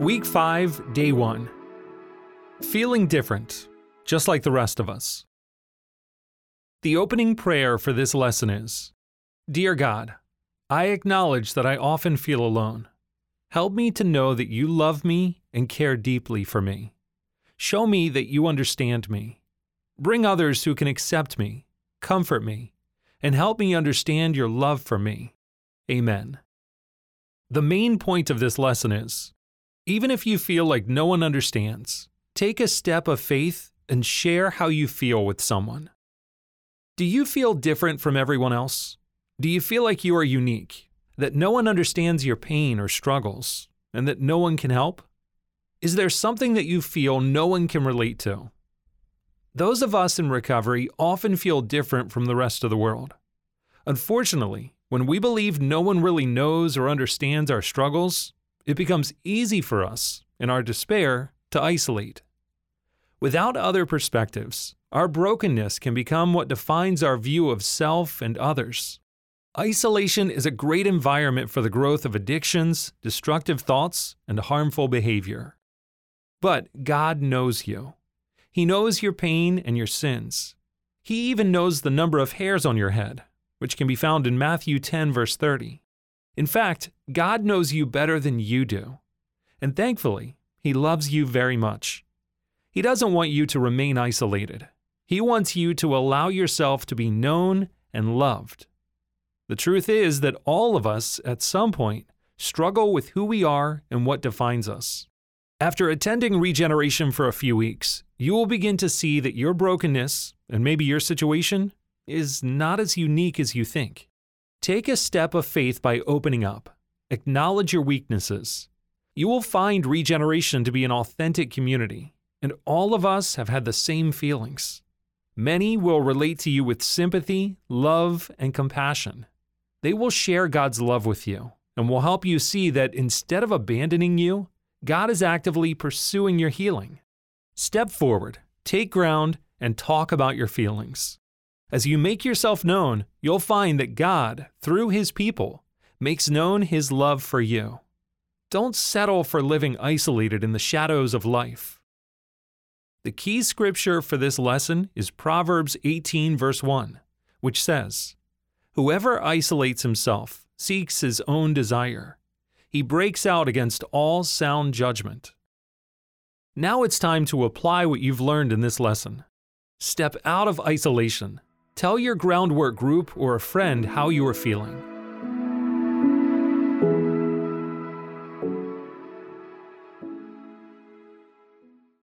Week 5, Day 1. Feeling different, just like the rest of us. The opening prayer for this lesson is Dear God, I acknowledge that I often feel alone. Help me to know that you love me and care deeply for me. Show me that you understand me. Bring others who can accept me, comfort me, and help me understand your love for me. Amen. The main point of this lesson is even if you feel like no one understands, take a step of faith and share how you feel with someone. Do you feel different from everyone else? Do you feel like you are unique, that no one understands your pain or struggles, and that no one can help? Is there something that you feel no one can relate to? Those of us in recovery often feel different from the rest of the world. Unfortunately, when we believe no one really knows or understands our struggles, it becomes easy for us, in our despair, to isolate. Without other perspectives, our brokenness can become what defines our view of self and others. Isolation is a great environment for the growth of addictions, destructive thoughts, and harmful behavior. But God knows you. He knows your pain and your sins. He even knows the number of hairs on your head, which can be found in Matthew 10, verse 30. In fact, God knows you better than you do. And thankfully, He loves you very much. He doesn't want you to remain isolated. He wants you to allow yourself to be known and loved. The truth is that all of us, at some point, struggle with who we are and what defines us. After attending regeneration for a few weeks, you will begin to see that your brokenness, and maybe your situation, is not as unique as you think. Take a step of faith by opening up. Acknowledge your weaknesses. You will find regeneration to be an authentic community, and all of us have had the same feelings. Many will relate to you with sympathy, love, and compassion. They will share God's love with you and will help you see that instead of abandoning you, God is actively pursuing your healing. Step forward, take ground, and talk about your feelings. As you make yourself known, you'll find that God, through His people, makes known His love for you. Don't settle for living isolated in the shadows of life. The key scripture for this lesson is Proverbs 18, verse 1, which says, Whoever isolates himself seeks his own desire. He breaks out against all sound judgment. Now it's time to apply what you've learned in this lesson. Step out of isolation Tell your groundwork group or a friend how you are feeling.